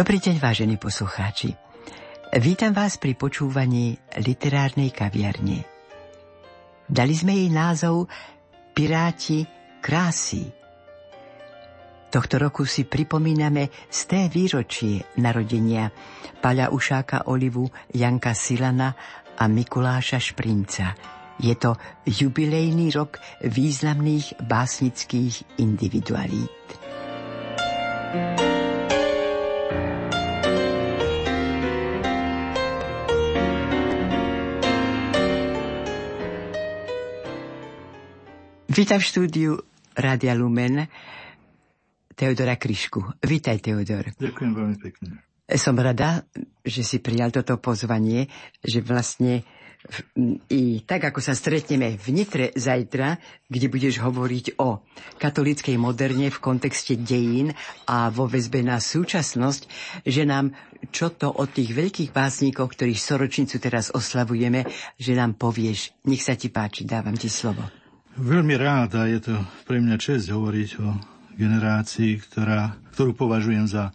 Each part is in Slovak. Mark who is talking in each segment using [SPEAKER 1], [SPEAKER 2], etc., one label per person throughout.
[SPEAKER 1] Dobrý deň, vážení poslucháči. Vítam vás pri počúvaní literárnej kaviarne. Dali sme jej názov Piráti krásy. Tohto roku si pripomíname z té výročie narodenia Paľa Ušáka Olivu, Janka Silana a Mikuláša Šprinca. Je to jubilejný rok významných básnických individualít. thank Vítam v štúdiu Rádia Lumen Teodora Kryšku. Vítaj, Teodor.
[SPEAKER 2] Ďakujem veľmi pekne.
[SPEAKER 1] Som rada, že si prijal toto pozvanie, že vlastne i tak, ako sa stretneme v Nitre zajtra, kde budeš hovoriť o katolíckej moderne v kontexte dejín a vo väzbe na súčasnosť, že nám čo to od tých veľkých básnikov, ktorých soročnicu teraz oslavujeme, že nám povieš. Nech sa ti páči, dávam ti slovo.
[SPEAKER 2] Veľmi rád a je to pre mňa čest hovoriť o generácii, ktorá, ktorú považujem za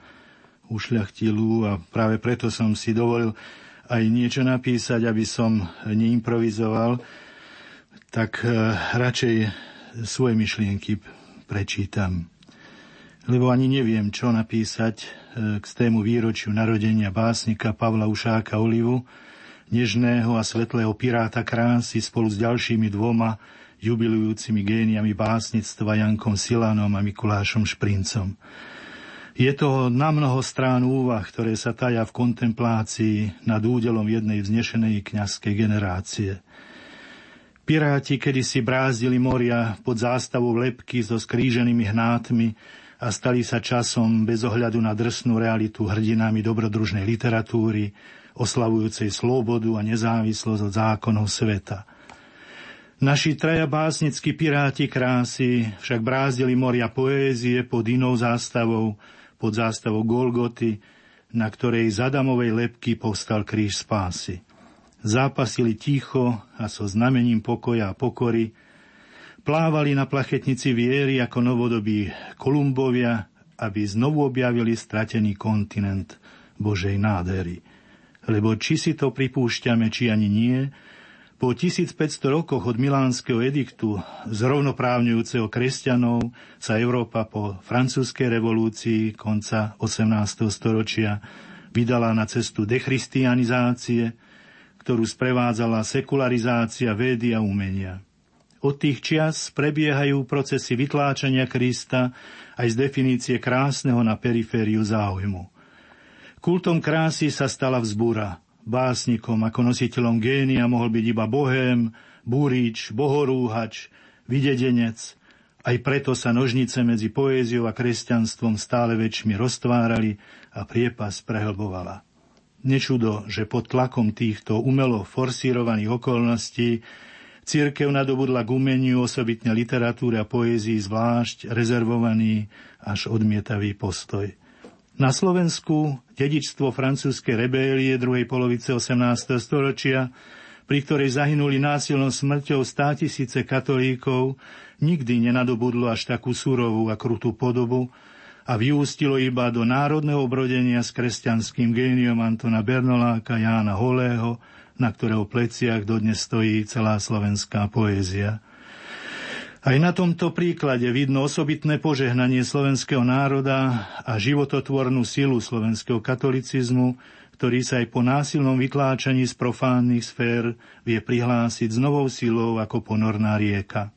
[SPEAKER 2] ušľachtilú a práve preto som si dovolil aj niečo napísať, aby som neimprovizoval, tak eh, radšej svoje myšlienky prečítam. Lebo ani neviem, čo napísať eh, k tému výročiu narodenia básnika Pavla Ušáka Olivu, nežného a svetlého piráta krásy spolu s ďalšími dvoma jubilujúcimi géniami básnictva Jankom Silanom a Mikulášom Šprincom. Je to na mnoho strán úvah, ktoré sa taja v kontemplácii nad údelom jednej vznešenej kňazskej generácie. Piráti kedysi brázdili moria pod zástavou lepky so skríženými hnátmi a stali sa časom bez ohľadu na drsnú realitu hrdinami dobrodružnej literatúry, oslavujúcej slobodu a nezávislosť od zákonov sveta – Naši traja básnickí piráti krásy však brázdili moria poézie pod inou zástavou, pod zástavou Golgoty, na ktorej z Adamovej lepky povstal kríž spásy. Zápasili ticho a so znamením pokoja a pokory, plávali na plachetnici viery ako novodobí Kolumbovia, aby znovu objavili stratený kontinent Božej nádery. Lebo či si to pripúšťame, či ani nie, po 1500 rokoch od Milánskeho ediktu zrovnoprávňujúceho kresťanov sa Európa po francúzskej revolúcii konca 18. storočia vydala na cestu dechristianizácie, ktorú sprevádzala sekularizácia védy a umenia. Od tých čias prebiehajú procesy vytláčania Krista aj z definície krásneho na perifériu záujmu. Kultom krásy sa stala vzbúra – básnikom, ako nositeľom génia mohol byť iba bohém, búrič, bohorúhač, videdenec. Aj preto sa nožnice medzi poéziou a kresťanstvom stále väčšmi roztvárali a priepas prehlbovala. Nečudo, že pod tlakom týchto umelo forsírovaných okolností Církev nadobudla k umeniu, osobitne literatúre a poézii zvlášť rezervovaný až odmietavý postoj – na Slovensku dedičstvo francúzskej rebélie druhej polovice 18. storočia, pri ktorej zahynuli násilnou smrťou státisíce katolíkov, nikdy nenadobudlo až takú surovú a krutú podobu a vyústilo iba do národného obrodenia s kresťanským géniom Antona Bernoláka, Jána Holého, na ktorého pleciach dodnes stojí celá slovenská poézia. Aj na tomto príklade vidno osobitné požehnanie slovenského národa a živototvornú silu slovenského katolicizmu, ktorý sa aj po násilnom vytláčaní z profánnych sfér vie prihlásiť s novou silou ako ponorná rieka.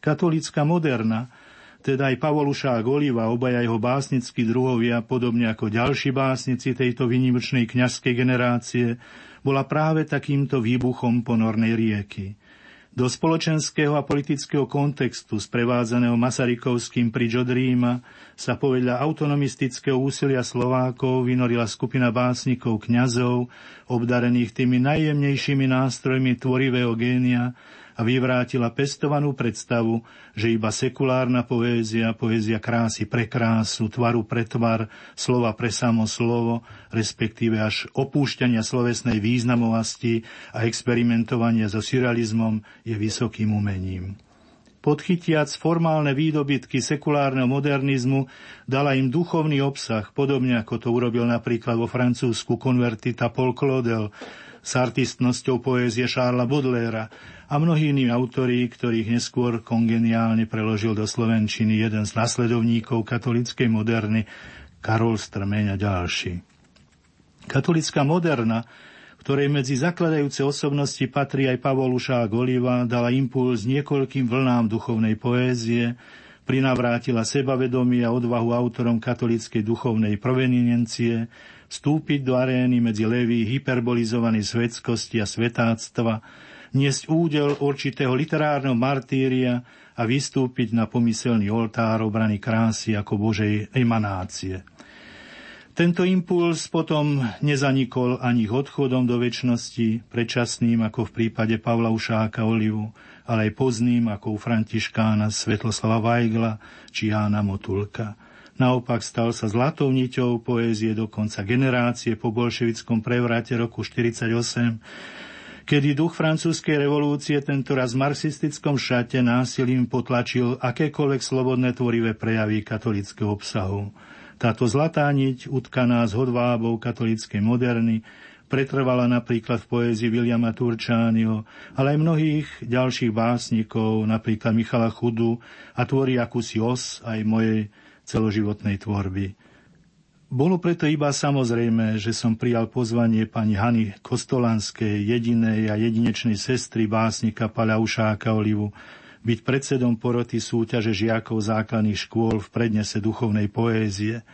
[SPEAKER 2] Katolická moderna, teda aj Pavolušák Oliva, obaja jeho básnickí druhovia, podobne ako ďalší básnici tejto vynimočnej kňazskej generácie, bola práve takýmto výbuchom ponornej rieky – Do spoločenského a politického kontextu sprevádzaného Masarykovským pri Jodríma sa povedľa autonomistického úsilia Slovákov vynorila skupina básnikov kňazov, obdarených tými najjemnejšími nástrojmi tvorivého génia, a vyvrátila pestovanú predstavu, že iba sekulárna poézia, poézia krásy pre krásu, tvaru pre tvar, slova pre samo slovo, respektíve až opúšťania slovesnej významovosti a experimentovania so surrealizmom je vysokým umením. Podchytiac formálne výdobytky sekulárneho modernizmu, dala im duchovný obsah, podobne ako to urobil napríklad vo Francúzsku konvertita Paul Claudel, s artistnosťou poézie Charlesa Baudelaire a mnohí iní autori, ktorých neskôr kongeniálne preložil do Slovenčiny jeden z nasledovníkov katolickej moderny, Karol Strmeň a ďalší. Katolická moderna, ktorej medzi zakladajúce osobnosti patrí aj Pavol Ušák Oliva, dala impuls niekoľkým vlnám duchovnej poézie, prinavrátila sebavedomie a odvahu autorom katolíckej duchovnej proveninencie, vstúpiť do arény medzi levy hyperbolizovanej svetskosti a svetáctva, niesť údel určitého literárneho martíria a vystúpiť na pomyselný oltár obrany krásy ako Božej emanácie. Tento impuls potom nezanikol ani odchodom do väčšnosti, predčasným ako v prípade Pavla Ušáka Olivu, ale aj pozným ako u Františkána Svetloslava Vajgla či Jána Motulka. Naopak stal sa zlatou niťou poézie dokonca generácie po bolševickom prevrate roku 1948, kedy duch francúzskej revolúcie tento raz v marxistickom šate násilím potlačil akékoľvek slobodné tvorivé prejavy katolického obsahu. Táto zlatá niť, utkaná z hodvábov katolíckej moderny, pretrvala napríklad v poézii Williama Turčánio, ale aj mnohých ďalších básnikov, napríklad Michala Chudu a tvorí akúsi os aj mojej celoživotnej tvorby. Bolo preto iba samozrejme, že som prijal pozvanie pani Hany Kostolanskej, jedinej a jedinečnej sestry básnika Paľaušáka Olivu, byť predsedom poroty súťaže žiakov základných škôl v prednese duchovnej poézie.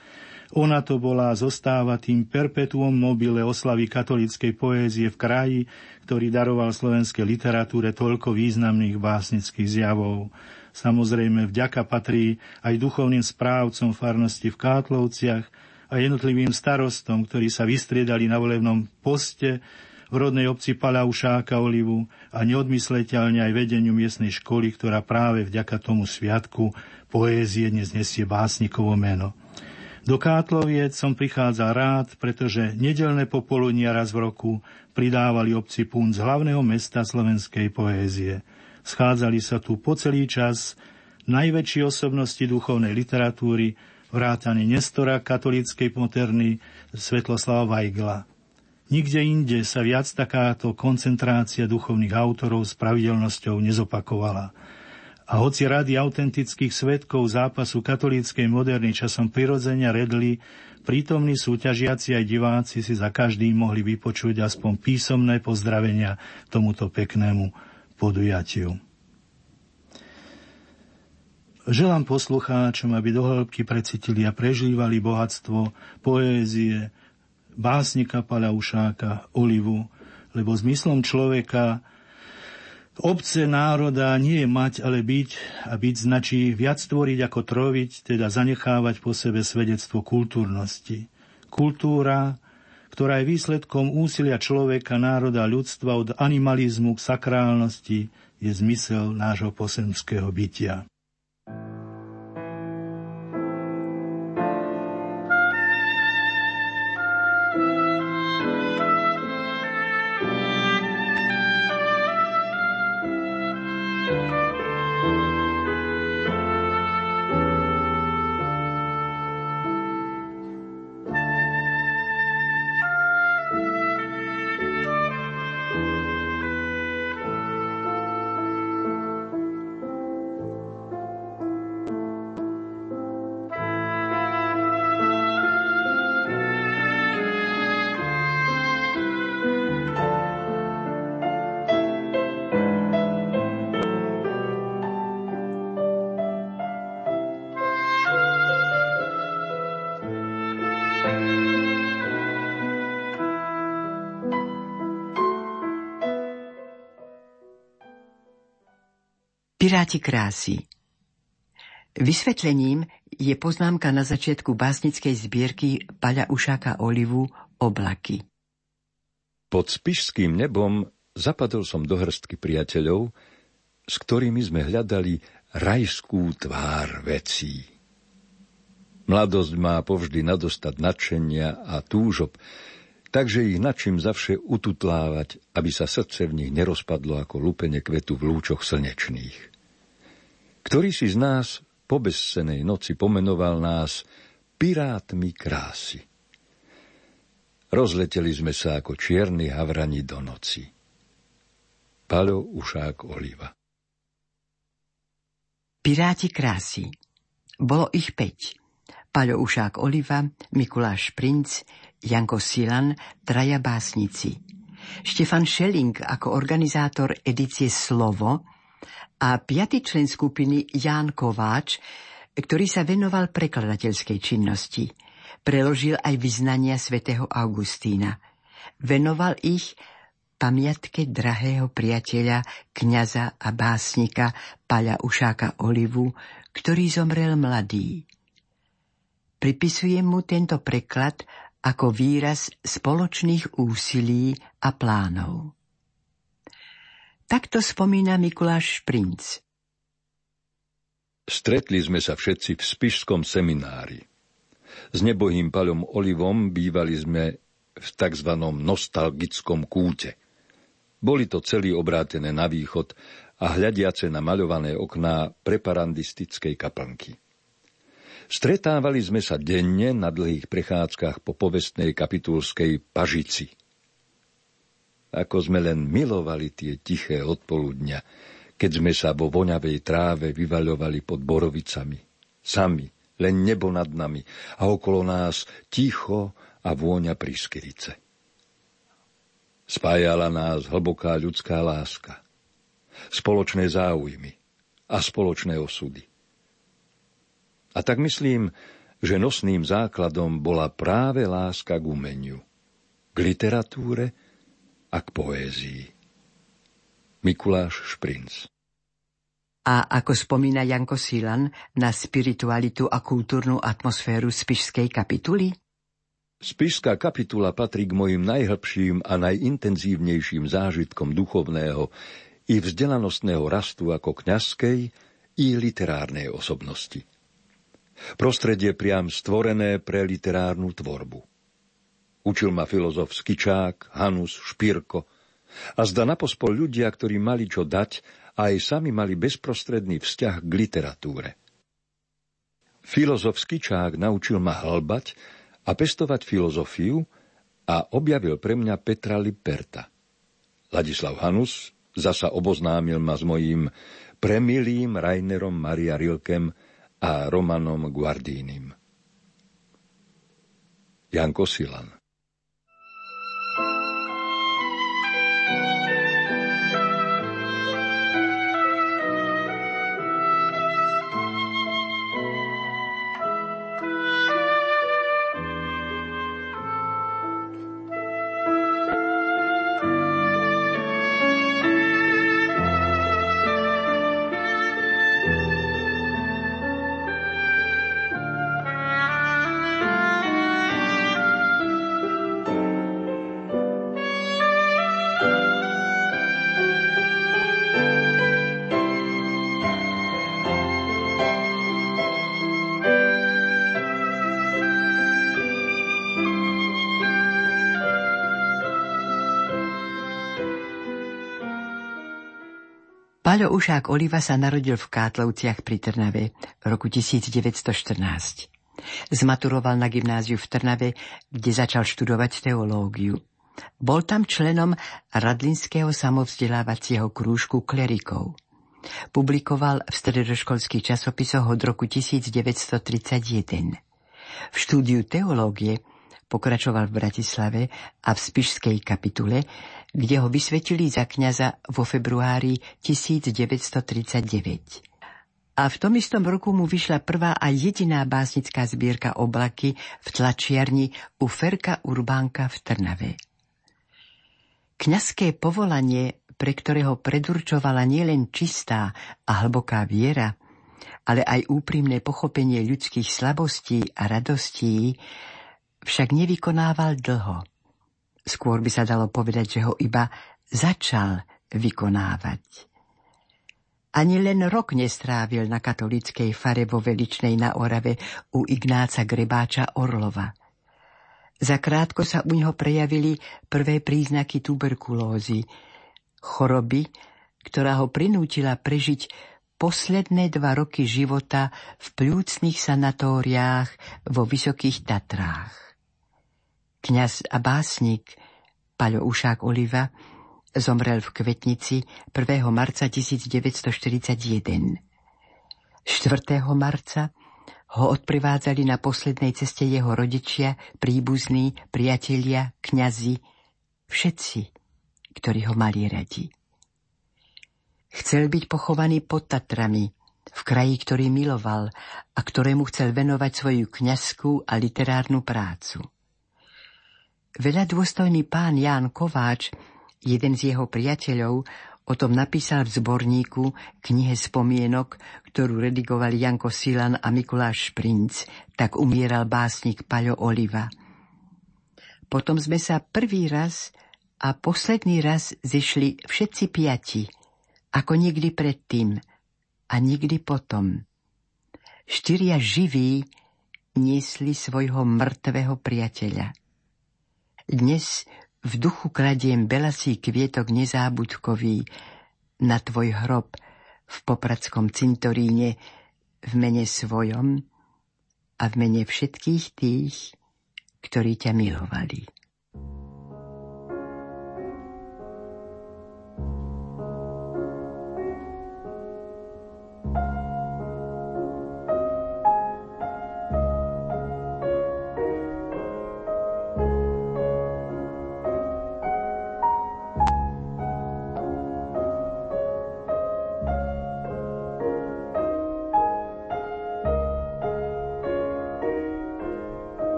[SPEAKER 2] Ona to bola zostáva tým perpetuum mobile oslavy katolíckej poézie v kraji, ktorý daroval slovenskej literatúre toľko významných básnických zjavov. Samozrejme, vďaka patrí aj duchovným správcom farnosti v Kátlovciach, a jednotlivým starostom, ktorí sa vystriedali na volebnom poste v rodnej obci Palaušáka Olivu a neodmysleteľne aj vedeniu miestnej školy, ktorá práve vďaka tomu sviatku poézie dnes nesie básnikovo meno. Do Kátloviec som prichádzal rád, pretože nedelné popolunia raz v roku pridávali obci Pún z hlavného mesta slovenskej poézie. Schádzali sa tu po celý čas najväčšie osobnosti duchovnej literatúry, vrátane Nestora katolíckej moderny Svetloslava Vajgla. Nikde inde sa viac takáto koncentrácia duchovných autorov s pravidelnosťou nezopakovala. A hoci rady autentických svetkov zápasu katolíckej moderny časom prirodzenia redli, prítomní súťažiaci aj diváci si za každým mohli vypočuť aspoň písomné pozdravenia tomuto peknému podujatiu. Želám poslucháčom, aby do hĺbky precitili a prežívali bohatstvo poézie, básnika Palaušáka, Olivu, lebo zmyslom človeka obce národa nie je mať, ale byť a byť značí viac tvoriť ako troviť, teda zanechávať po sebe svedectvo kultúrnosti. Kultúra, ktorá je výsledkom úsilia človeka, národa ľudstva od animalizmu k sakrálnosti, je zmysel nášho posemského bytia.
[SPEAKER 1] Piráti krásy Vysvetlením je poznámka na začiatku básnickej zbierky Paľa Ušáka Olivu Oblaky.
[SPEAKER 3] Pod spišským nebom zapadol som do hrstky priateľov, s ktorými sme hľadali rajskú tvár vecí. Mladosť má povždy nadostať nadšenia a túžob, takže ich načím zavše ututlávať, aby sa srdce v nich nerozpadlo ako lupenie kvetu v lúčoch slnečných. Ktorý si z nás po bezsenej noci pomenoval nás pirátmi krásy. Rozleteli sme sa ako čierni havrani do noci. Palo Ušák Oliva
[SPEAKER 1] Piráti krásy. Bolo ich päť. Paľo Ušák Oliva, Mikuláš Princ, Janko Silan, traja básnici. Štefan Šeling ako organizátor edície Slovo a piatý člen skupiny Ján Kováč, ktorý sa venoval prekladateľskej činnosti. Preložil aj vyznania svätého Augustína. Venoval ich pamiatke drahého priateľa, kňaza a básnika Paľa Ušáka Olivu, ktorý zomrel mladý. Pripisujem mu tento preklad ako výraz spoločných úsilí a plánov. Takto spomína Mikuláš Šprinc.
[SPEAKER 3] Stretli sme sa všetci v spišskom seminári. S nebohým paľom Olivom bývali sme v tzv. nostalgickom kúte. Boli to celý obrátené na východ a hľadiace na maľované okná preparandistickej kaplnky. Stretávali sme sa denne na dlhých prechádzkach po povestnej kapitulskej Pažici – ako sme len milovali tie tiché odpoludňa, keď sme sa vo voňavej tráve vyvaľovali pod borovicami. Sami, len nebo nad nami a okolo nás ticho a vôňa prískyrice. Spájala nás hlboká ľudská láska, spoločné záujmy a spoločné osudy. A tak myslím, že nosným základom bola práve láska k umeniu, k literatúre a k poézii. Mikuláš Šprinc
[SPEAKER 1] a ako spomína Janko Silan na spiritualitu a kultúrnu atmosféru Spišskej kapituly?
[SPEAKER 3] Spišská kapitula patrí k mojim najhlbším a najintenzívnejším zážitkom duchovného i vzdelanostného rastu ako kňazskej i literárnej osobnosti. Prostredie priam stvorené pre literárnu tvorbu. Učil ma filozof Skičák, Hanus, Špírko. A zda napospol ľudia, ktorí mali čo dať a aj sami mali bezprostredný vzťah k literatúre. Filozof Skičák naučil ma hlbať a pestovať filozofiu a objavil pre mňa Petra Liperta. Ladislav Hanus zasa oboznámil ma s mojím premilým Rainerom Maria Rilkem a Romanom Guardínim. Janko Silan
[SPEAKER 1] Paľo Ušák Oliva sa narodil v Kátlovciach pri Trnave v roku 1914. Zmaturoval na gymnáziu v Trnave, kde začal študovať teológiu. Bol tam členom Radlinského samovzdelávacieho krúžku klerikov. Publikoval v stredoškolských časopisoch od roku 1931. V štúdiu teológie pokračoval v Bratislave a v Spišskej kapitule, kde ho vysvetili za kňaza vo februári 1939. A v tom istom roku mu vyšla prvá a jediná básnická zbierka Oblaky v tlačiarni u Ferka Urbánka v Trnave. Kňazské povolanie pre ktorého predurčovala nielen čistá a hlboká viera, ale aj úprimné pochopenie ľudských slabostí a radostí, však nevykonával dlho. Skôr by sa dalo povedať, že ho iba začal vykonávať. Ani len rok nestrávil na katolíckej fare vo Veličnej na Orave u Ignáca Grebáča Orlova. Za krátko sa u neho prejavili prvé príznaky tuberkulózy, choroby, ktorá ho prinútila prežiť posledné dva roky života v pľúcnych sanatóriách vo Vysokých Tatrách. Kňaz a básnik Paľo Ušák Oliva zomrel v Kvetnici 1. marca 1941. 4. marca ho odprivádzali na poslednej ceste jeho rodičia, príbuzní, priatelia, kňazi, všetci, ktorí ho mali radi. Chcel byť pochovaný pod Tatrami, v kraji, ktorý miloval a ktorému chcel venovať svoju kňazskú a literárnu prácu. Veľa dôstojný pán Ján Kováč, jeden z jeho priateľov, o tom napísal v zborníku knihe spomienok, ktorú redigovali Janko Silan a Mikuláš Šprinc, tak umieral básnik Paľo Oliva. Potom sme sa prvý raz a posledný raz zišli všetci piati – ako nikdy predtým a nikdy potom. Štyria živí niesli svojho mŕtvého priateľa. Dnes v duchu kladiem belasý kvietok nezábudkový na tvoj hrob v popradskom cintoríne v mene svojom a v mene všetkých tých, ktorí ťa milovali.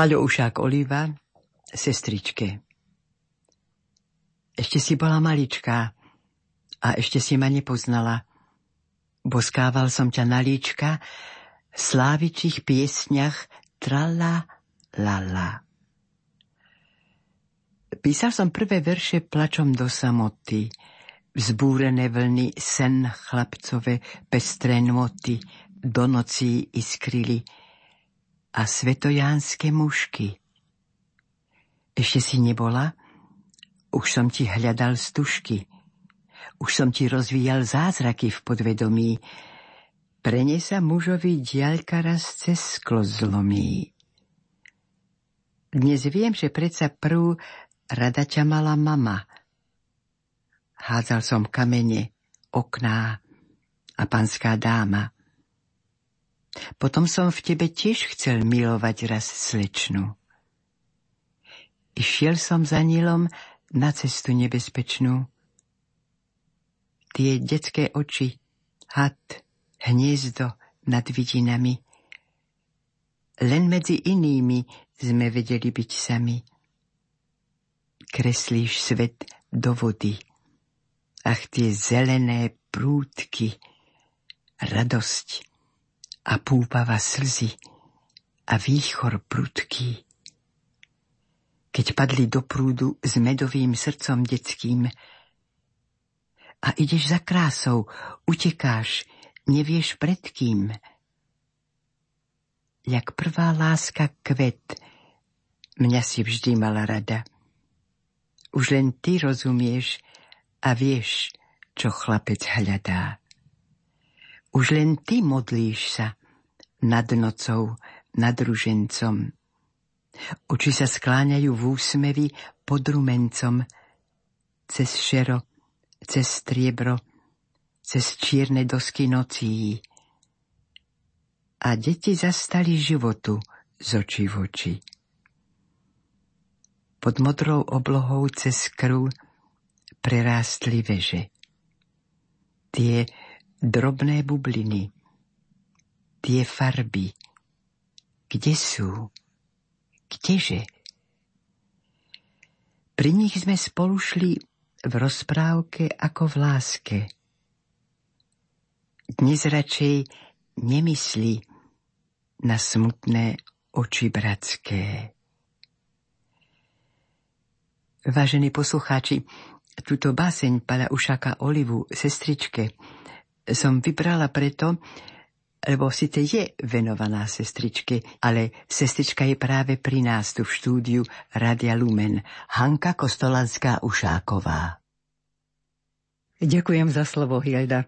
[SPEAKER 1] Paľo Ušák Oliva, sestričke. Ešte si bola maličká a ešte si ma nepoznala. Boskával som ťa na líčka v slávičích piesňach trala lala. Písal som prvé verše plačom do samoty, vzbúrené vlny sen chlapcove, pestré noty, do nocí iskrili – a svetojánske mušky. Ešte si nebola? Už som ti hľadal stužky. Už som ti rozvíjal zázraky v podvedomí. Prene sa mužovi diaľka raz cez sklo zlomí. Dnes viem, že predsa prv rada ťa mala mama. Hádzal som kamene, okná a panská dáma – potom som v tebe tiež chcel milovať raz slečnu. Išiel som za Nilom na cestu nebezpečnú. Tie detské oči, had, hniezdo nad vidinami. Len medzi inými sme vedeli byť sami. Kreslíš svet do vody. Ach, tie zelené prúdky, radosť, a púpava slzy a výchor prudký. Keď padli do prúdu s medovým srdcom detským a ideš za krásou, utekáš, nevieš pred kým. jak prvá láska kvet. Mňa si vždy mala rada. Už len ty rozumieš a vieš, čo chlapec hľadá. Už len ty modlíš sa nad nocou, nad ružencom. Oči sa skláňajú v úsmevi pod rumencom, cez šero, cez striebro, cez čierne dosky nocí. A deti zastali životu z očí v oči. Pod modrou oblohou cez krv prerástli veže. Tie drobné bubliny, tie farby, kde sú, kdeže? Pri nich sme spolu šli v rozprávke ako v láske. Dnes radšej nemyslí na smutné oči bratské. Vážení poslucháči, túto báseň Pala Ušaka Olivu, sestričke, som vybrala preto, lebo síce je venovaná sestričke, ale sestrička je práve pri nás tu v štúdiu Radia Lumen, Hanka Kostolanská Ušáková.
[SPEAKER 4] Ďakujem za slovo, Hilda.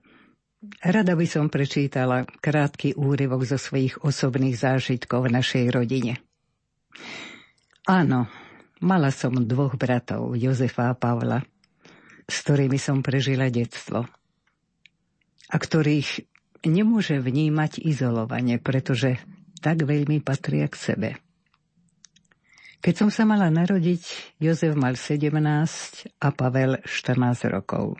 [SPEAKER 4] Rada by som prečítala krátky úryvok zo svojich osobných zážitkov v našej rodine. Áno, mala som dvoch bratov, Jozefa a Pavla, s ktorými som prežila detstvo a ktorých nemôže vnímať izolovane, pretože tak veľmi patria k sebe. Keď som sa mala narodiť, Jozef mal 17 a Pavel 14 rokov.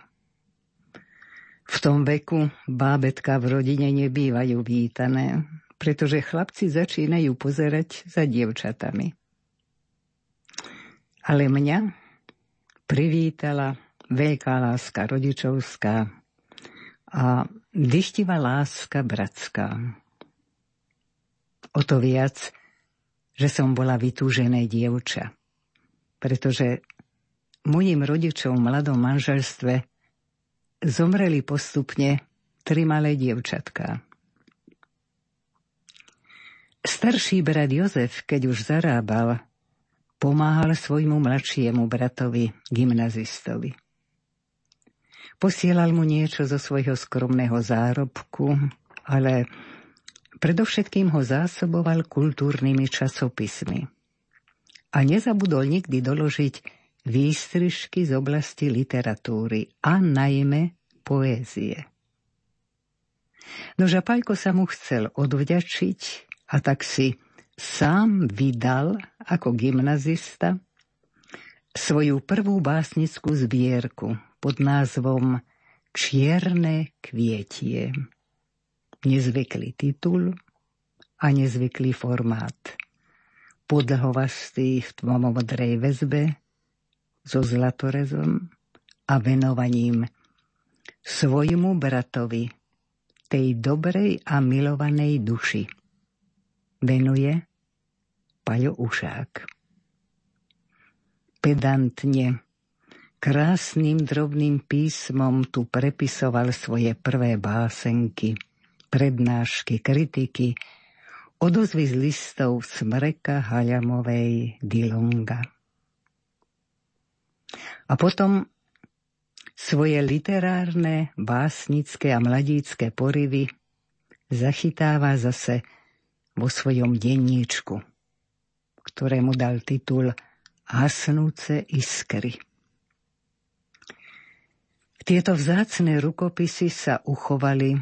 [SPEAKER 4] V tom veku bábetka v rodine nebývajú vítané, pretože chlapci začínajú pozerať za dievčatami. Ale mňa privítala veľká láska rodičovská a Dyštivá láska bratská. O to viac, že som bola vytúžené dievča. Pretože mojim rodičom v mladom manželstve zomreli postupne tri malé dievčatká. Starší brat Jozef, keď už zarábal, pomáhal svojmu mladšiemu bratovi, gymnazistovi. Posielal mu niečo zo svojho skromného zárobku, ale predovšetkým ho zásoboval kultúrnymi časopismi. A nezabudol nikdy doložiť výstrižky z oblasti literatúry a najmä poézie. No Žapajko sa mu chcel odvďačiť a tak si sám vydal ako gymnazista svoju prvú básnickú zbierku pod názvom Čierne kvietie. Nezvyklý titul a nezvyklý formát. Podlhovastý v tmomodrej väzbe so zlatorezom a venovaním svojmu bratovi, tej dobrej a milovanej duši. Venuje Pajo Ušák. Pedantne Krásnym drobným písmom tu prepisoval svoje prvé básenky, prednášky, kritiky, odozvy z listov Smreka Haľamovej Dilonga. A potom svoje literárne, básnické a mladícké porivy zachytáva zase vo svojom denníčku, ktorému dal titul Hasnúce iskry. Tieto vzácne rukopisy sa uchovali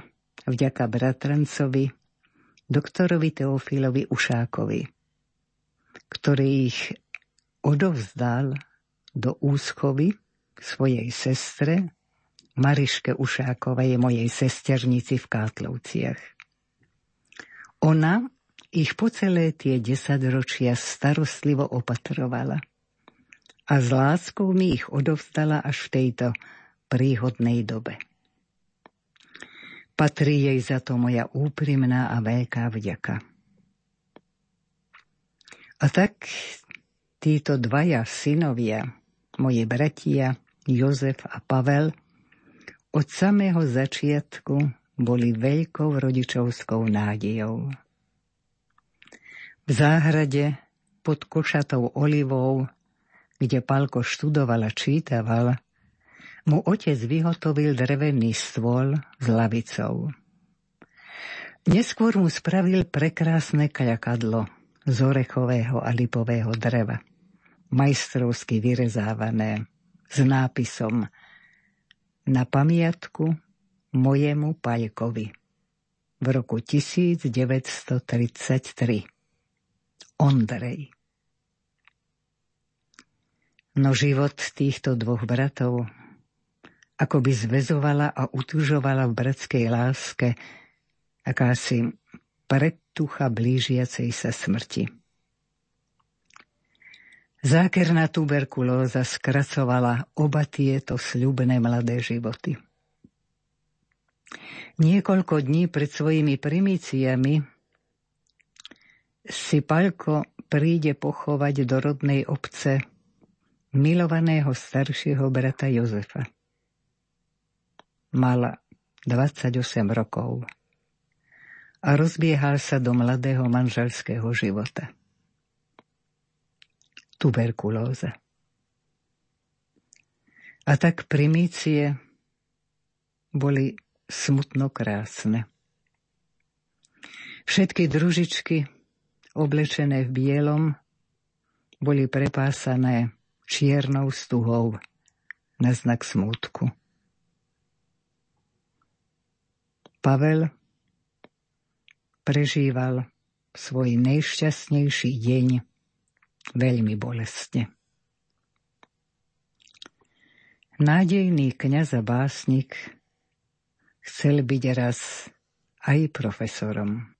[SPEAKER 4] vďaka bratrancovi, doktorovi Teofilovi Ušákovi, ktorý ich odovzdal do úschovy svojej sestre Mariške Ušákovej, mojej sesternici v Kátlovciach. Ona ich po celé tie desaťročia starostlivo opatrovala a s láskou mi ich odovzdala až v tejto príhodnej dobe. Patrí jej za to moja úprimná a veľká vďaka. A tak títo dvaja synovia, moje bratia Jozef a Pavel, od samého začiatku boli veľkou rodičovskou nádejou. V záhrade pod košatou olivou, kde Palko študoval a čítaval, mu otec vyhotovil drevený stôl s lavicou. Neskôr mu spravil prekrásne kľakadlo z orechového a lipového dreva, majstrovsky vyrezávané, s nápisom Na pamiatku mojemu Pajkovi v roku 1933. Ondrej. No život týchto dvoch bratov ako by zvezovala a utužovala v bratskej láske akási predtucha blížiacej sa smrti. Zákerná tuberkulóza skracovala oba tieto sľubné mladé životy. Niekoľko dní pred svojimi primíciami si Palko príde pochovať do rodnej obce milovaného staršieho brata Jozefa. Mal 28 rokov a rozbiehal sa do mladého manželského života. Tuberkulóza. A tak primície boli smutno krásne. Všetky družičky, oblečené v bielom, boli prepásané čiernou stuhou na znak smútku. Pavel prežíval svoj najšťastnejší deň veľmi bolestne. Nádejný kniaz a básnik chcel byť raz aj profesorom.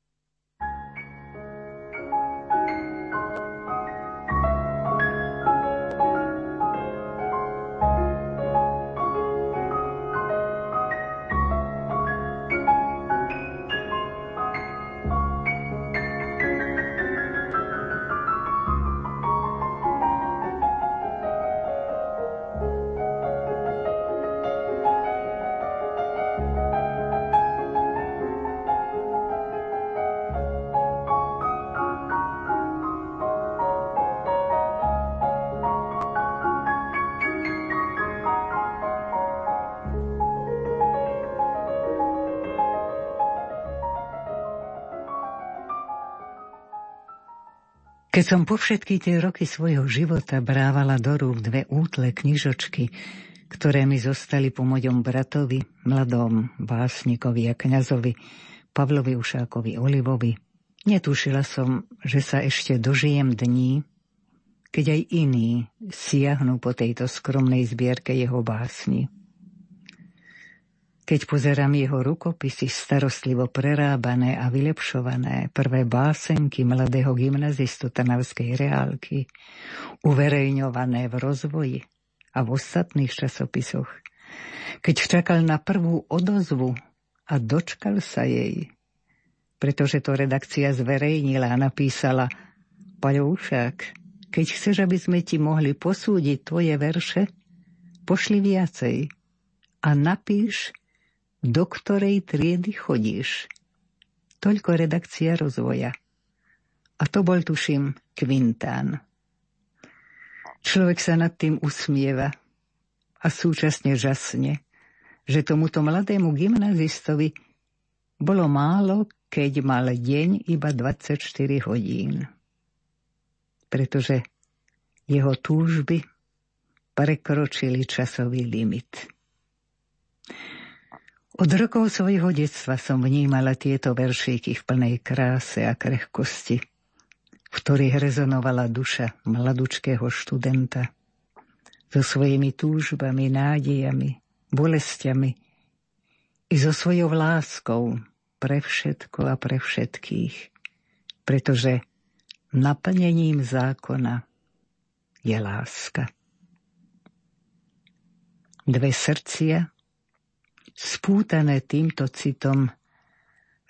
[SPEAKER 4] Keď som po všetky tie roky svojho života brávala do rúk dve útle knižočky, ktoré mi zostali po mojom bratovi, mladom básnikovi a kňazovi, Pavlovi Ušákovi Olivovi, netušila som, že sa ešte dožijem dní, keď aj iní siahnu po tejto skromnej zbierke jeho básni. Keď pozerám jeho rukopisy starostlivo prerábané a vylepšované, prvé básenky mladého gymnazistu Trnavskej reálky, uverejňované v rozvoji a v ostatných časopisoch, keď čakal na prvú odozvu a dočkal sa jej, pretože to redakcia zverejnila a napísala Paľoušák, keď chceš, aby sme ti mohli posúdiť tvoje verše, pošli viacej a napíš do ktorej triedy chodíš. Toľko redakcia rozvoja. A to bol, tuším, Kvintán. Človek sa nad tým usmieva a súčasne žasne, že tomuto mladému gymnazistovi bolo málo, keď mal deň iba 24 hodín. Pretože jeho túžby prekročili časový limit. Od rokov svojho detstva som vnímala tieto veršíky v plnej kráse a krehkosti, v ktorých rezonovala duša mladučkého študenta so svojimi túžbami, nádejami, bolestiami i so svojou láskou pre všetko a pre všetkých, pretože naplnením zákona je láska. Dve srdcia spútané týmto citom,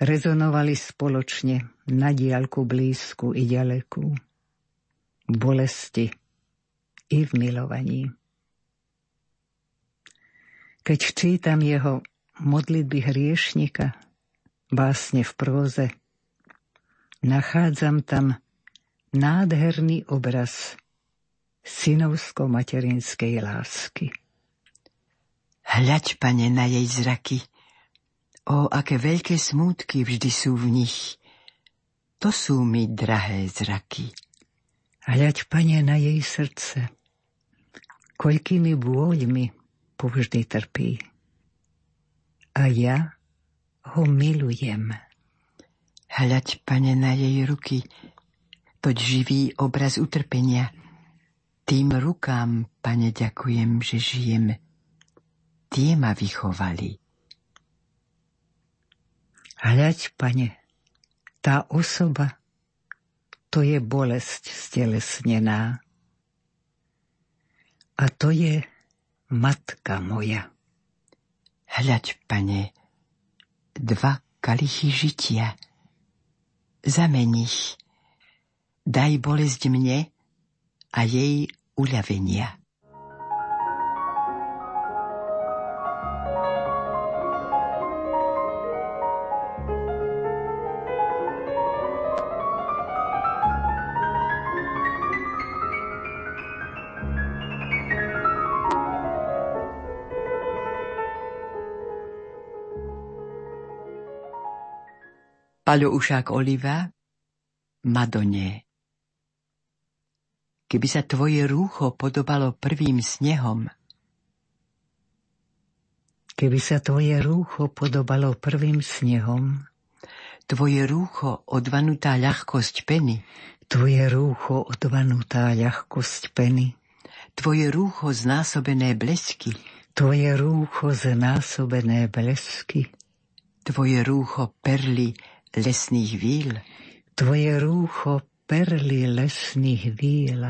[SPEAKER 4] rezonovali spoločne na diálku blízku i ďalekú, bolesti i v milovaní. Keď čítam jeho modlitby hriešnika, básne v próze, nachádzam tam nádherný obraz synovsko-materinskej lásky.
[SPEAKER 1] Hľaď, pane, na jej zraky. O, aké veľké smútky vždy sú v nich. To sú mi drahé zraky.
[SPEAKER 4] Hľaď, pane, na jej srdce. Koľkými bôľmi povždy trpí. A ja ho milujem.
[SPEAKER 1] Hľaď, pane, na jej ruky, toť živý obraz utrpenia. Tým rukám, pane, ďakujem, že žijem tie ma vychovali.
[SPEAKER 4] Hľaď, pane, tá osoba, to je bolesť stelesnená. A to je matka moja.
[SPEAKER 1] Hľaď, pane, dva kalichy žitia. Zameň ich. Daj bolesť mne a jej uľavenia. Paľo Ušák Oliva, Madone. Keby sa tvoje rúcho podobalo prvým snehom,
[SPEAKER 4] Keby sa tvoje rúcho podobalo prvým snehom,
[SPEAKER 1] tvoje rúcho odvanutá ľahkosť peny,
[SPEAKER 4] tvoje rúcho odvanutá ľahkosť peny,
[SPEAKER 1] tvoje rúcho znásobené blesky,
[SPEAKER 4] tvoje rúcho znásobené blesky,
[SPEAKER 1] tvoje rúcho perly lesných víl.
[SPEAKER 4] Tvoje rúcho perly lesných víl.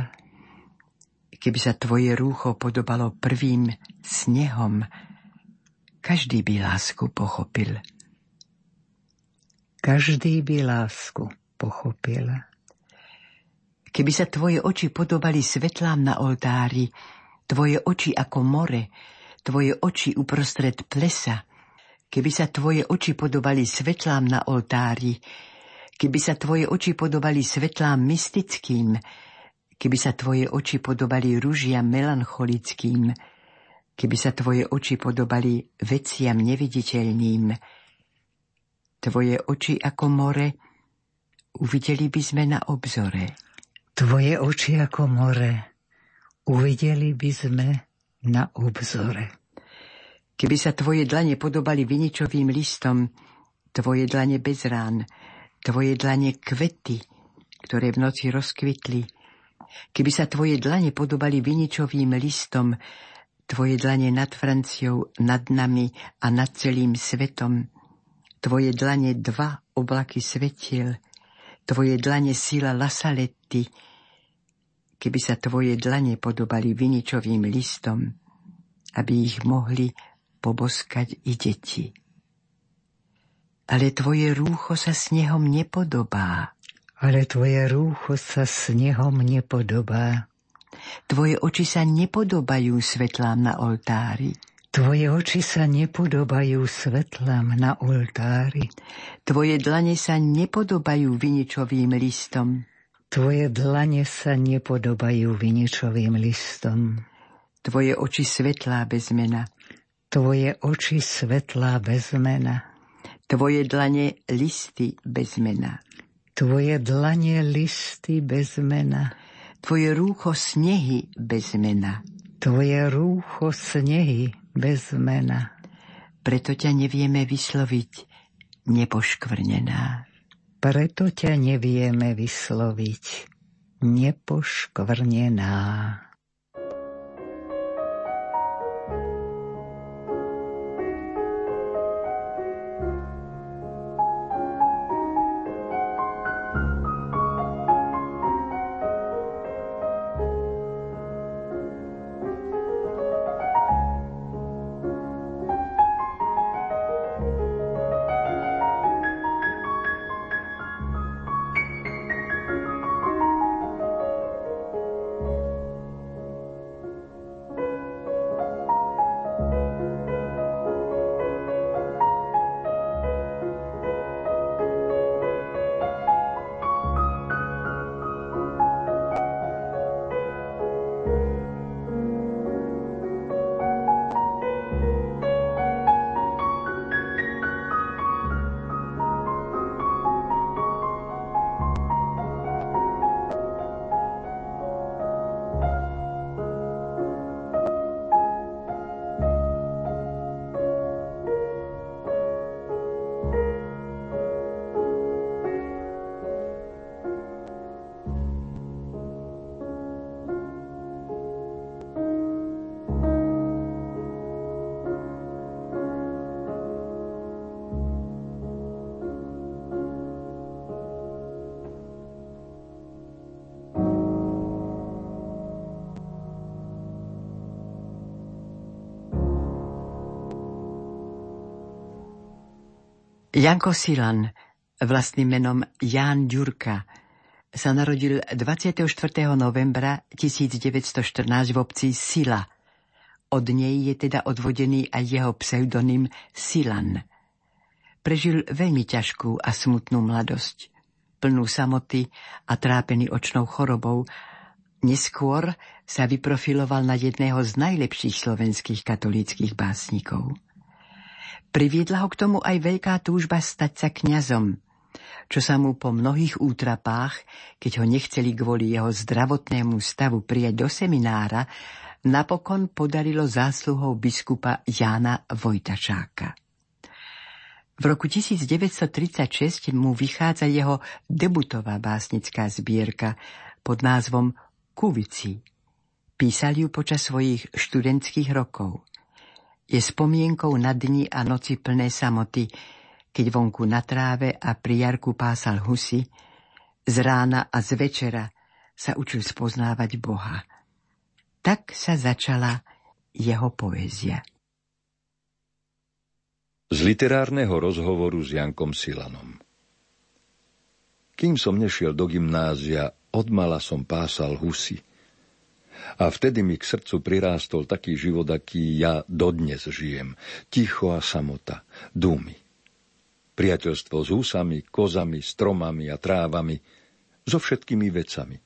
[SPEAKER 1] Keby sa tvoje rúcho podobalo prvým snehom, každý by lásku pochopil.
[SPEAKER 4] Každý by lásku pochopil.
[SPEAKER 1] Keby sa tvoje oči podobali svetlám na oltári, tvoje oči ako more, tvoje oči uprostred plesa, keby sa tvoje oči podobali svetlám na oltári, keby sa tvoje oči podobali svetlám mystickým, keby sa tvoje oči podobali rúžiam melancholickým, keby sa tvoje oči podobali veciam neviditeľným, tvoje oči ako more, uvideli by sme na obzore.
[SPEAKER 4] Tvoje oči ako more, uvideli by sme na obzore.
[SPEAKER 1] Keby sa tvoje dlane podobali viničovým listom, tvoje dlane bez rán, tvoje dlane kvety, ktoré v noci rozkvitli, keby sa tvoje dlane podobali viničovým listom, tvoje dlane nad Franciou, nad nami a nad celým svetom, tvoje dlane dva oblaky svetiel, tvoje dlane sila Lasaletti, keby sa tvoje dlane podobali viničovým listom, aby ich mohli poboskať i deti. Ale tvoje rúcho sa snehom nepodobá.
[SPEAKER 4] Ale tvoje rúcho sa snehom nepodobá.
[SPEAKER 1] Tvoje oči sa nepodobajú svetlám na oltári.
[SPEAKER 4] Tvoje oči sa nepodobajú svetlám na oltári.
[SPEAKER 1] Tvoje dlane sa nepodobajú viničovým listom.
[SPEAKER 4] Tvoje dlane sa nepodobajú viničovým listom.
[SPEAKER 1] Tvoje oči svetlá bez mena.
[SPEAKER 4] Tvoje oči svetlá bez mena.
[SPEAKER 1] Tvoje dlane listy bez mena.
[SPEAKER 4] Tvoje dlane listy bez mena.
[SPEAKER 1] Tvoje rúcho snehy bez mena.
[SPEAKER 4] Tvoje rúcho snehy bez mena.
[SPEAKER 1] Preto ťa nevieme vysloviť nepoškvrnená.
[SPEAKER 4] Preto ťa nevieme vysloviť nepoškvrnená.
[SPEAKER 1] Janko Silan, vlastným menom Ján Ďurka, sa narodil 24. novembra 1914 v obci Sila. Od nej je teda odvodený aj jeho pseudonym Silan. Prežil veľmi ťažkú a smutnú mladosť, plnú samoty a trápený očnou chorobou. Neskôr sa vyprofiloval na jedného z najlepších slovenských katolíckých básnikov. Priviedla ho k tomu aj veľká túžba stať sa kňazom, čo sa mu po mnohých útrapách, keď ho nechceli kvôli jeho zdravotnému stavu prijať do seminára, napokon podarilo zásluhou biskupa Jána Vojtačáka. V roku 1936 mu vychádza jeho debutová básnická zbierka pod názvom Kuvici. Písal ju počas svojich študentských rokov je spomienkou na dni a noci plné samoty, keď vonku na tráve a pri jarku pásal husy, z rána a z večera sa učil spoznávať Boha. Tak sa začala jeho poézia.
[SPEAKER 3] Z literárneho rozhovoru s Jankom Silanom Kým som nešiel do gymnázia, odmala som pásal husy – a vtedy mi k srdcu prirástol taký život, aký ja dodnes žijem. Ticho a samota, dumy. Priateľstvo s húsami, kozami, stromami a trávami, so všetkými vecami.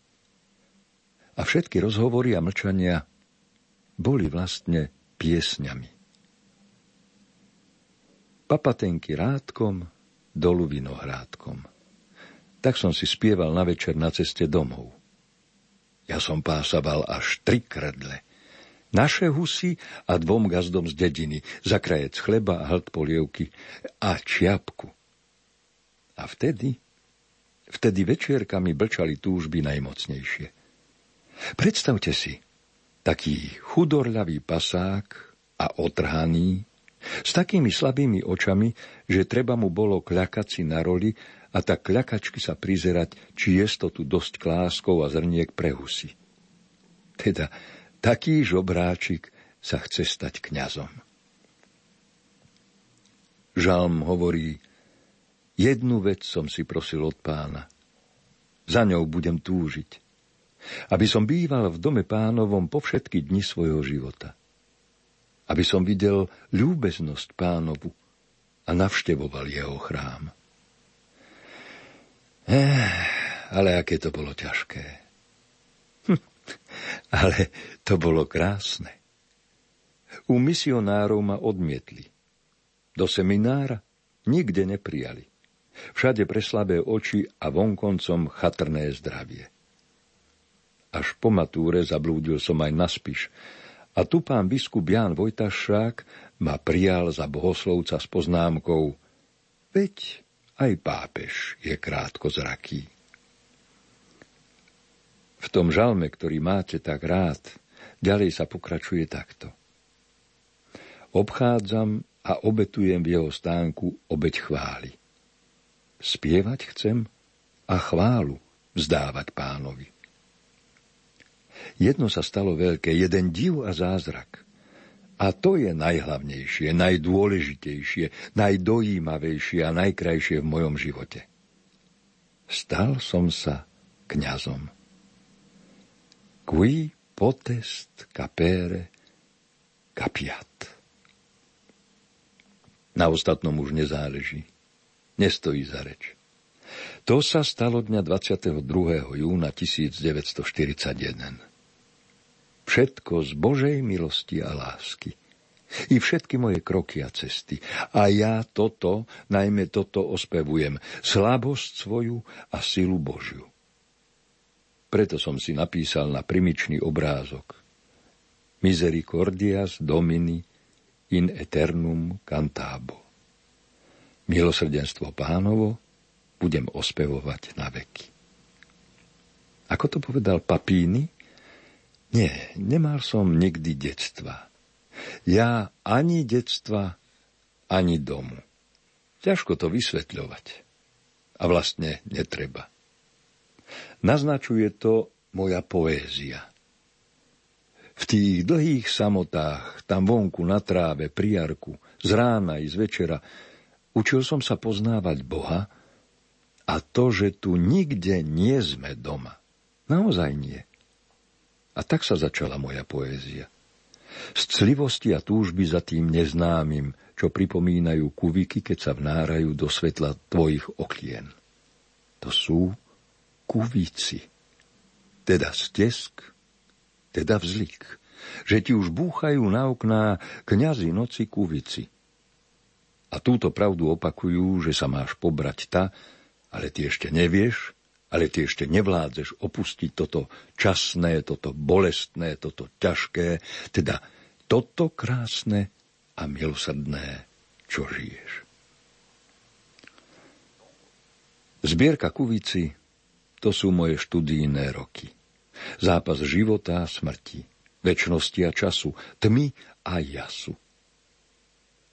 [SPEAKER 3] A všetky rozhovory a mlčania boli vlastne piesňami. Papatenky rádkom, dolu vinohrádkom. Tak som si spieval na večer na ceste domov. Ja som pásaval až tri kredle. Naše husy a dvom gazdom z dediny, za krajec chleba a hlt polievky a čiapku. A vtedy, vtedy večierkami blčali túžby najmocnejšie. Predstavte si, taký chudorľavý pasák a otrhaný, s takými slabými očami, že treba mu bolo kľakať si na roli a tak kľakačky sa prizerať, či tu dosť kláskov a zrniek pre husy. Teda taký žobráčik sa chce stať kňazom. Žalm hovorí, jednu vec som si prosil od pána. Za ňou budem túžiť. Aby som býval v dome pánovom po všetky dni svojho života. Aby som videl ľúbeznosť pánovu a navštevoval jeho chrám. Eh, ale aké to bolo ťažké. Hm, ale to bolo krásne. U misionárov ma odmietli. Do seminára nikde neprijali. Všade pre slabé oči a vonkoncom chatrné zdravie. Až po matúre zablúdil som aj na Spiš a tu pán biskup Ján Vojtašák ma prijal za bohoslovca s poznámkou Veď aj pápež je krátko zraký. V tom žalme, ktorý máte tak rád, ďalej sa pokračuje takto. Obchádzam a obetujem v jeho stánku obeď chvály. Spievať chcem a chválu vzdávať pánovi. Jedno sa stalo veľké, jeden div a zázrak. A to je najhlavnejšie, najdôležitejšie, najdojímavejšie a najkrajšie v mojom živote. Stal som sa kňazom. Qui potest capere capiat. Na ostatnom už nezáleží. Nestojí za reč. To sa stalo dňa 22. júna 1941. Všetko z Božej milosti a lásky. I všetky moje kroky a cesty. A ja toto, najmä toto ospevujem. Slabosť svoju a silu Božiu. Preto som si napísal na primičný obrázok. Misericordias Domini in eternum cantabo. Milosrdenstvo pánovo budem ospevovať na veky. Ako to povedal Papíny, nie, nemal som nikdy detstva. Ja ani detstva, ani domu. Ťažko to vysvetľovať. A vlastne netreba. Naznačuje to moja poézia. V tých dlhých samotách, tam vonku na tráve, pri jarku, z rána i z večera, Učil som sa poznávať Boha a to, že tu nikde nie sme doma. Naozaj nie. A tak sa začala moja poézia. Z clivosti a túžby za tým neznámym, čo pripomínajú kuviky, keď sa vnárajú do svetla tvojich okien. To sú kuvíci, teda stesk, teda vzlik, že ti už búchajú na okná kňazi noci kuvici. A túto pravdu opakujú, že sa máš pobrať ta, ale ty ešte nevieš, ale ty ešte nevládzeš opustiť toto časné, toto bolestné, toto ťažké, teda toto krásne a milosrdné, čo žiješ. Zbierka kuvici, to sú moje študijné roky. Zápas života a smrti, väčšnosti a času, tmy a jasu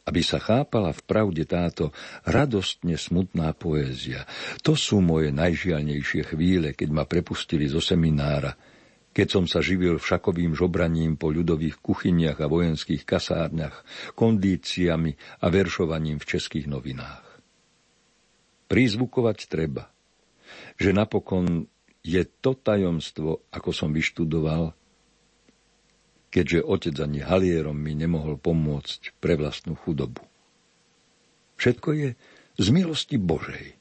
[SPEAKER 3] aby sa chápala v pravde táto radostne smutná poézia. To sú moje najžialnejšie chvíle, keď ma prepustili zo seminára, keď som sa živil všakovým žobraním po ľudových kuchyniach a vojenských kasárniach, kondíciami a veršovaním v českých novinách. Prízvukovať treba, že napokon je to tajomstvo, ako som vyštudoval, keďže otec ani halierom mi nemohol pomôcť pre vlastnú chudobu. Všetko je z milosti Božej.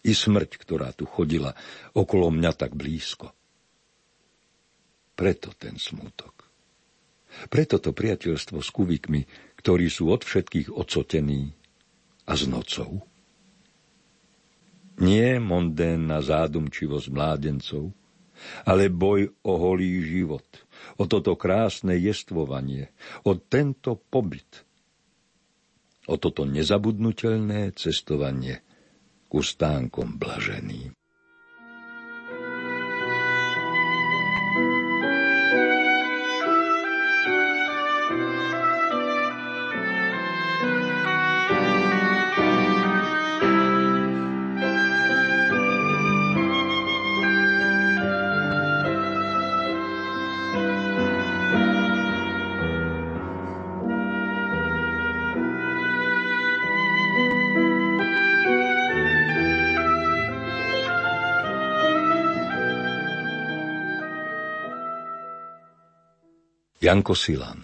[SPEAKER 3] I smrť, ktorá tu chodila okolo mňa tak blízko. Preto ten smútok. Preto to priateľstvo s kuvikmi, ktorí sú od všetkých ocotení a s nocou. Nie mondénna zádumčivosť mládencov, ale boj o holý život – o toto krásne jestvovanie, o tento pobyt, o toto nezabudnutelné cestovanie ku stánkom blaženým. Janko Silan.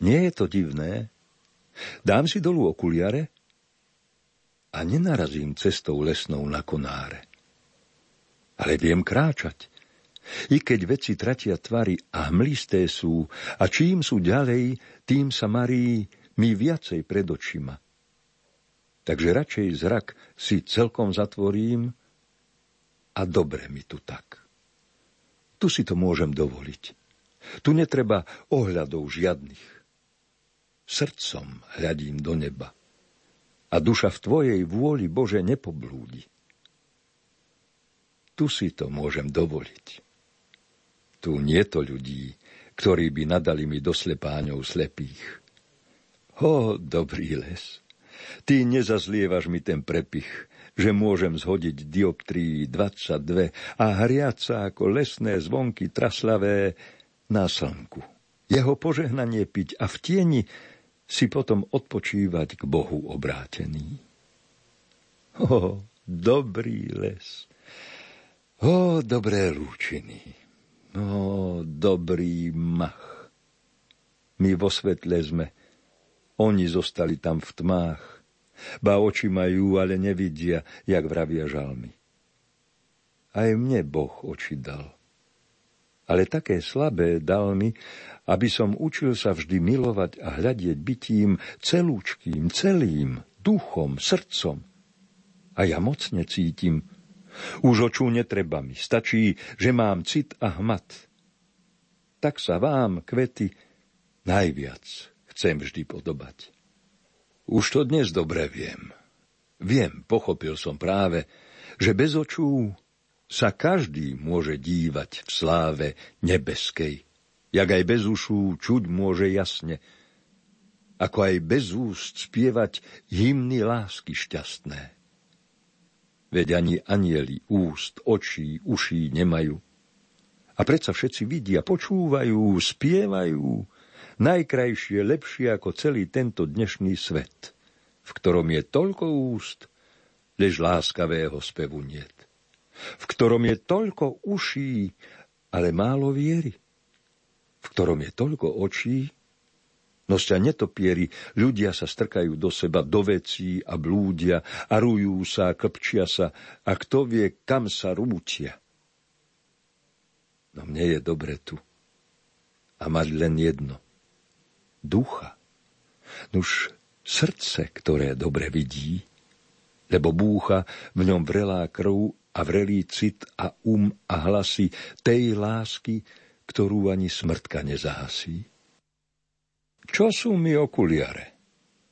[SPEAKER 3] Nie je to divné? Dám si dolu okuliare a nenarazím cestou lesnou na konáre. Ale viem kráčať. I keď veci tratia tvary a hmlisté sú, a čím sú ďalej, tým sa marí mi viacej pred očima. Takže radšej zrak si celkom zatvorím a dobre mi tu tak. Tu si to môžem dovoliť. Tu netreba ohľadov žiadnych. Srdcom hľadím do neba. A duša v Tvojej vôli, Bože, nepoblúdi. Tu si to môžem dovoliť. Tu nie to ľudí, ktorí by nadali mi do slepáňov slepých. Ho, dobrý les, ty nezazlievaš mi ten prepich, že môžem zhodiť dioptrii 22 a hriať sa ako lesné zvonky traslavé na slnku. Jeho požehnanie piť a v tieni si potom odpočívať k Bohu obrátený. O, dobrý les. O, dobré lúčiny. O, dobrý mach. My vo svetle sme. Oni zostali tam v tmách. Ba oči majú, ale nevidia, jak vravia žalmy. Aj mne Boh oči dal ale také slabé dal mi, aby som učil sa vždy milovať a hľadieť bytím celúčkým, celým, duchom, srdcom. A ja mocne cítim. Už očú netreba mi, stačí, že mám cit a hmat. Tak sa vám, kvety, najviac chcem vždy podobať. Už to dnes dobre viem. Viem, pochopil som práve, že bez očú sa každý môže dívať v sláve nebeskej, jak aj bez ušú čuť môže jasne, ako aj bez úst spievať hymny lásky šťastné. Veď ani anieli úst, očí, uší nemajú. A predsa všetci vidia, počúvajú, spievajú, najkrajšie, lepšie ako celý tento dnešný svet. v ktorom je toľko úst, lež láskavého spevu niet, v ktorom je toľko uší, ale málo viery, v ktorom je toľko očí, Nosťa netopieri, ľudia sa strkajú do seba, do vecí a blúdia, a rujú sa, klpčia sa, a kto vie, kam sa rúčia. No mne je dobre tu. A mať len jedno. Ducha. Nuž srdce, ktoré dobre vidí, lebo búcha v ňom vrelá krv a vrelý cit a um a hlasy tej lásky, ktorú ani smrtka nezahasí. Čo sú mi okuliare?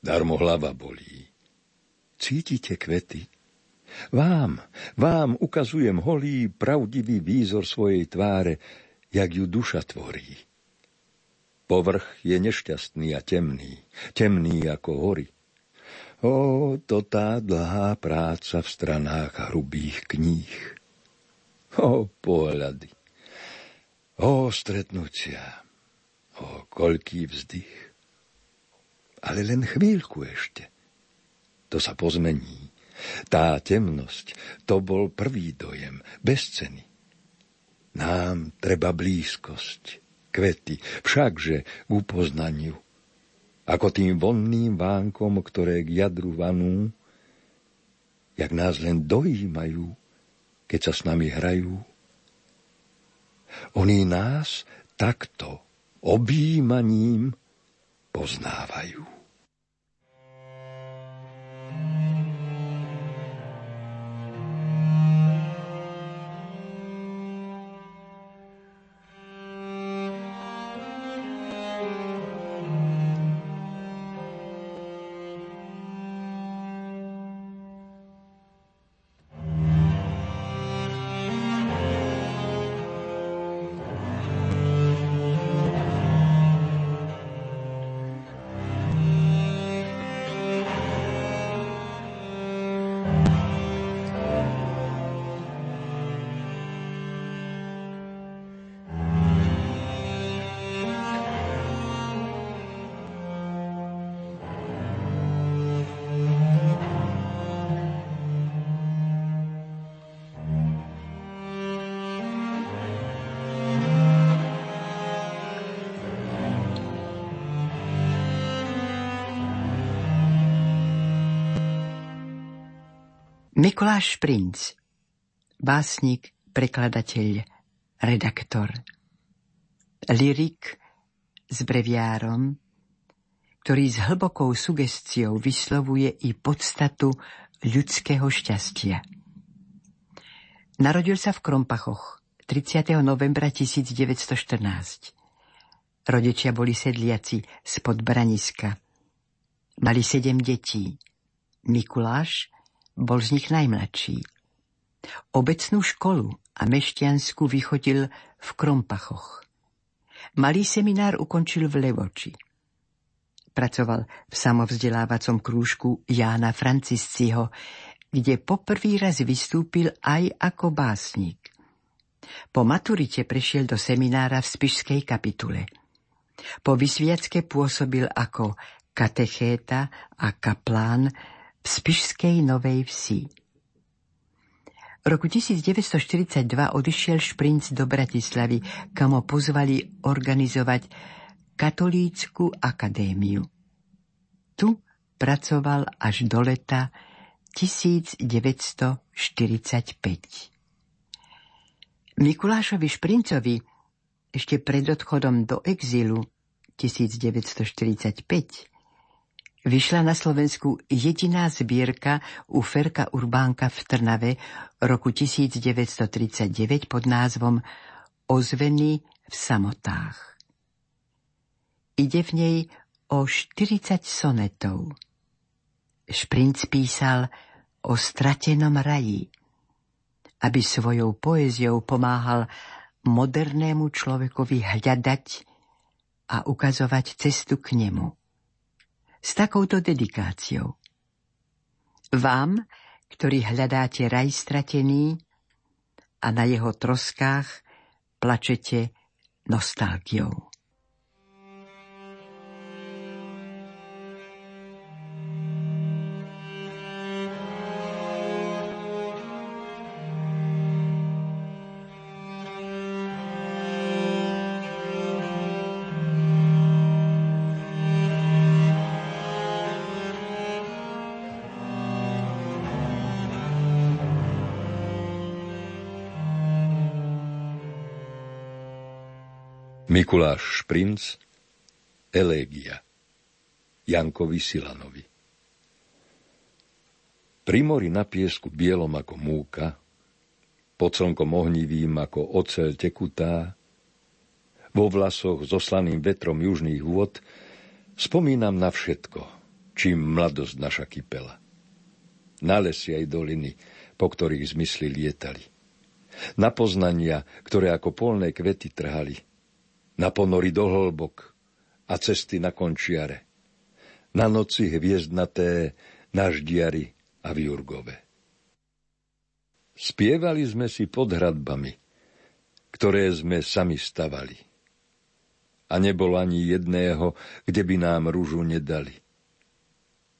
[SPEAKER 3] Darmo hlava bolí. Cítite kvety? Vám, vám ukazujem holý, pravdivý výzor svojej tváre, jak ju duša tvorí. Povrch je nešťastný a temný, temný ako hory. O, to tá dlhá práca v stranách hrubých kníh. O, pohľady. O, stretnutia. O, koľký vzdych ale len chvíľku ešte. To sa pozmení. Tá temnosť, to bol prvý dojem, bez ceny. Nám treba blízkosť, kvety, všakže k upoznaniu. Ako tým vonným vánkom, ktoré k jadru vanú, jak nás len dojímajú, keď sa s nami hrajú. Oni nás takto objímaním poznávajú.
[SPEAKER 1] Mikuláš Princ, básnik, prekladateľ, redaktor. Lirik s breviárom, ktorý s hlbokou sugestiou vyslovuje i podstatu ľudského šťastia. Narodil sa v Krompachoch 30. novembra 1914. Rodičia boli sedliaci spod Braniska. Mali sedem detí. Mikuláš, bol z nich najmladší. Obecnú školu a mešťansku vychodil v Krompachoch. Malý seminár ukončil v Levoči. Pracoval v samovzdelávacom krúžku Jána Francisciho, kde poprvý raz vystúpil aj ako básnik. Po maturite prešiel do seminára v Spišskej kapitule. Po vysviacke pôsobil ako katechéta a kaplán v Spišskej Novej Vsi. V roku 1942 odišiel Šprinc do Bratislavy, kam ho pozvali organizovať katolícku akadémiu. Tu pracoval až do leta 1945. Mikulášovi Šprincovi ešte pred odchodom do exilu 1945 vyšla na Slovensku jediná zbierka u Ferka Urbánka v Trnave roku 1939 pod názvom Ozveny v samotách. Ide v nej o 40 sonetov. Šprinc písal o stratenom raji, aby svojou poéziou pomáhal modernému človekovi hľadať a ukazovať cestu k nemu s takouto dedikáciou. Vám, ktorí hľadáte raj stratený a na jeho troskách plačete nostalgiou.
[SPEAKER 3] Mikuláš Šprinc, Elégia, Jankovi Silanovi. Pri mori na piesku bielom ako múka, pod slnkom ohnivým ako oceľ tekutá, vo vlasoch zoslaným vetrom južných vôd, spomínam na všetko, čím mladosť naša kypela. Na lesy aj doliny, po ktorých zmysly lietali. Na poznania, ktoré ako polné kvety trhali – na ponory do hlbok a cesty na končiare, na noci hviezdnaté, na ždiari a viurgove. Spievali sme si pod hradbami, ktoré sme sami stavali. A nebolo ani jedného, kde by nám rúžu nedali.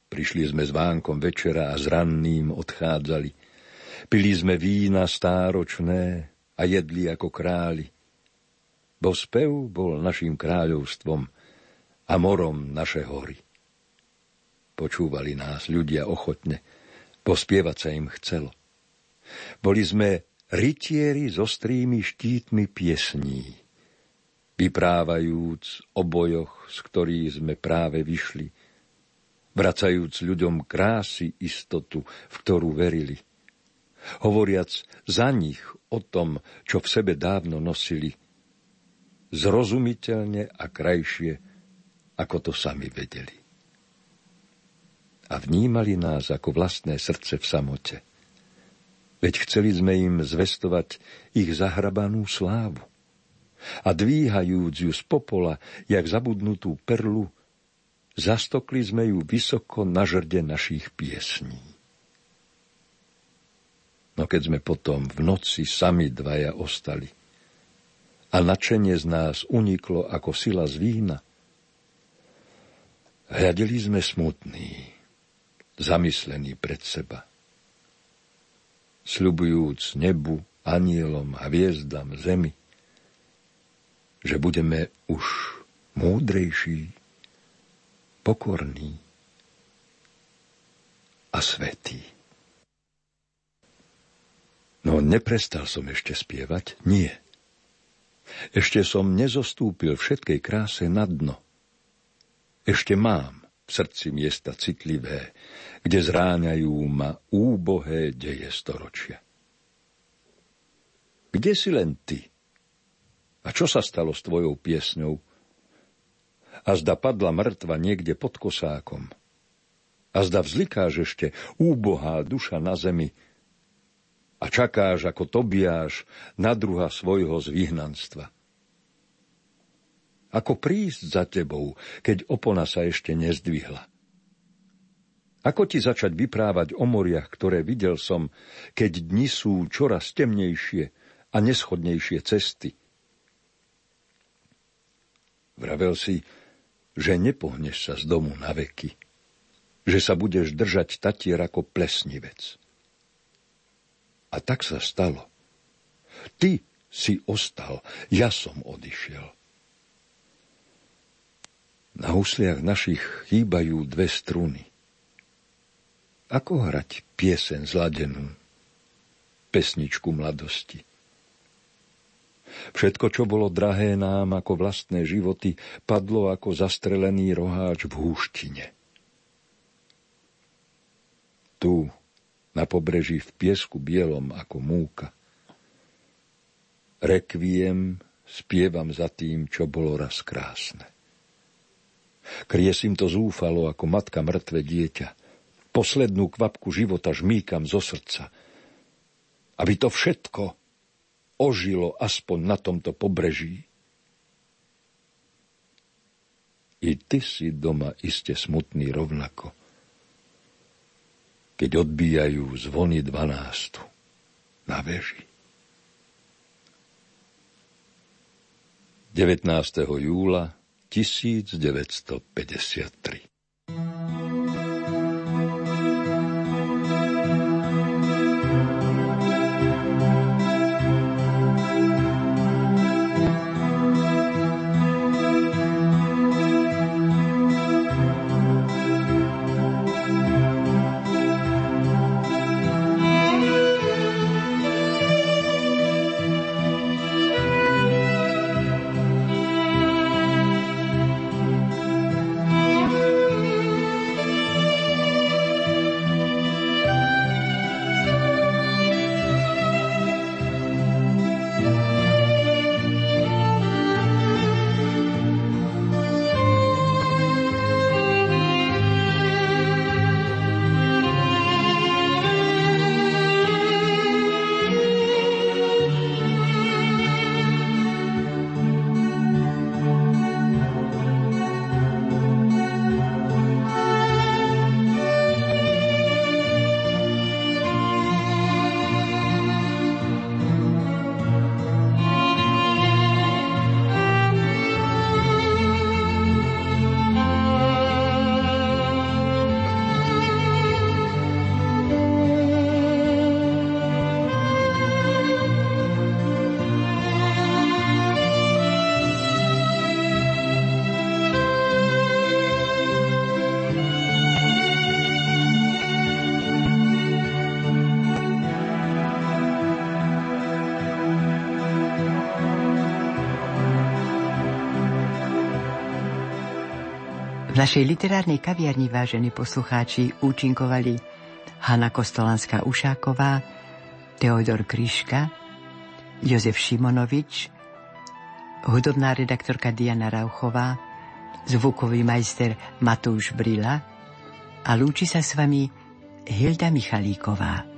[SPEAKER 3] Prišli sme s vánkom večera a s ranným odchádzali. Pili sme vína stáročné a jedli ako králi bo spev bol našim kráľovstvom a morom naše hory. Počúvali nás ľudia ochotne, pospievať sa im chcelo. Boli sme rytieri s ostrými štítmi piesní, vyprávajúc o bojoch, z ktorých sme práve vyšli, vracajúc ľuďom krásy istotu, v ktorú verili, hovoriac za nich o tom, čo v sebe dávno nosili, zrozumiteľne a krajšie, ako to sami vedeli. A vnímali nás ako vlastné srdce v samote. Veď chceli sme im zvestovať ich zahrabanú slávu. A dvíhajúc ju z popola, jak zabudnutú perlu, zastokli sme ju vysoko na žrde našich piesní. No keď sme potom v noci sami dvaja ostali – a načenie z nás uniklo ako sila z vína. Hľadeli sme smutní, zamyslení pred seba. Sľubujúc nebu, anielom a hviezdam zemi, že budeme už múdrejší, pokorní a svetí. No neprestal som ešte spievať? Nie. Ešte som nezostúpil všetkej kráse na dno. Ešte mám v srdci miesta citlivé, kde zráňajú ma úbohé deje storočia. Kde si len ty? A čo sa stalo s tvojou piesňou? A zda padla mŕtva niekde pod kosákom. A zda vzlikáš ešte úbohá duša na zemi, a čakáš ako Tobiáš na druha svojho z. Ako prísť za tebou, keď opona sa ešte nezdvihla? Ako ti začať vyprávať o moriach, ktoré videl som, keď dni sú čoraz temnejšie a neschodnejšie cesty? Vravel si, že nepohneš sa z domu na veky, že sa budeš držať tatier ako plesnivec. A tak sa stalo. Ty si ostal, ja som odišiel. Na husliach našich chýbajú dve struny. Ako hrať piesen zladenú, pesničku mladosti? Všetko, čo bolo drahé nám ako vlastné životy, padlo ako zastrelený roháč v húštine. Tu, na pobreží v piesku bielom ako múka. Rekviem spievam za tým, čo bolo raz krásne. Kriesím to zúfalo ako matka mŕtve dieťa. Poslednú kvapku života žmýkam zo srdca. Aby to všetko ožilo aspoň na tomto pobreží. I ty si doma iste smutný rovnako keď odbíjajú zvony dvanástu na veži. 19. júla 1953
[SPEAKER 1] našej literárnej kaviarni, vážení poslucháči, účinkovali Hanna Kostolanská Ušáková, Teodor Kryška, Jozef Šimonovič, hudobná redaktorka Diana Rauchová, zvukový majster Matúš Brila a lúči sa s vami Hilda Michalíková.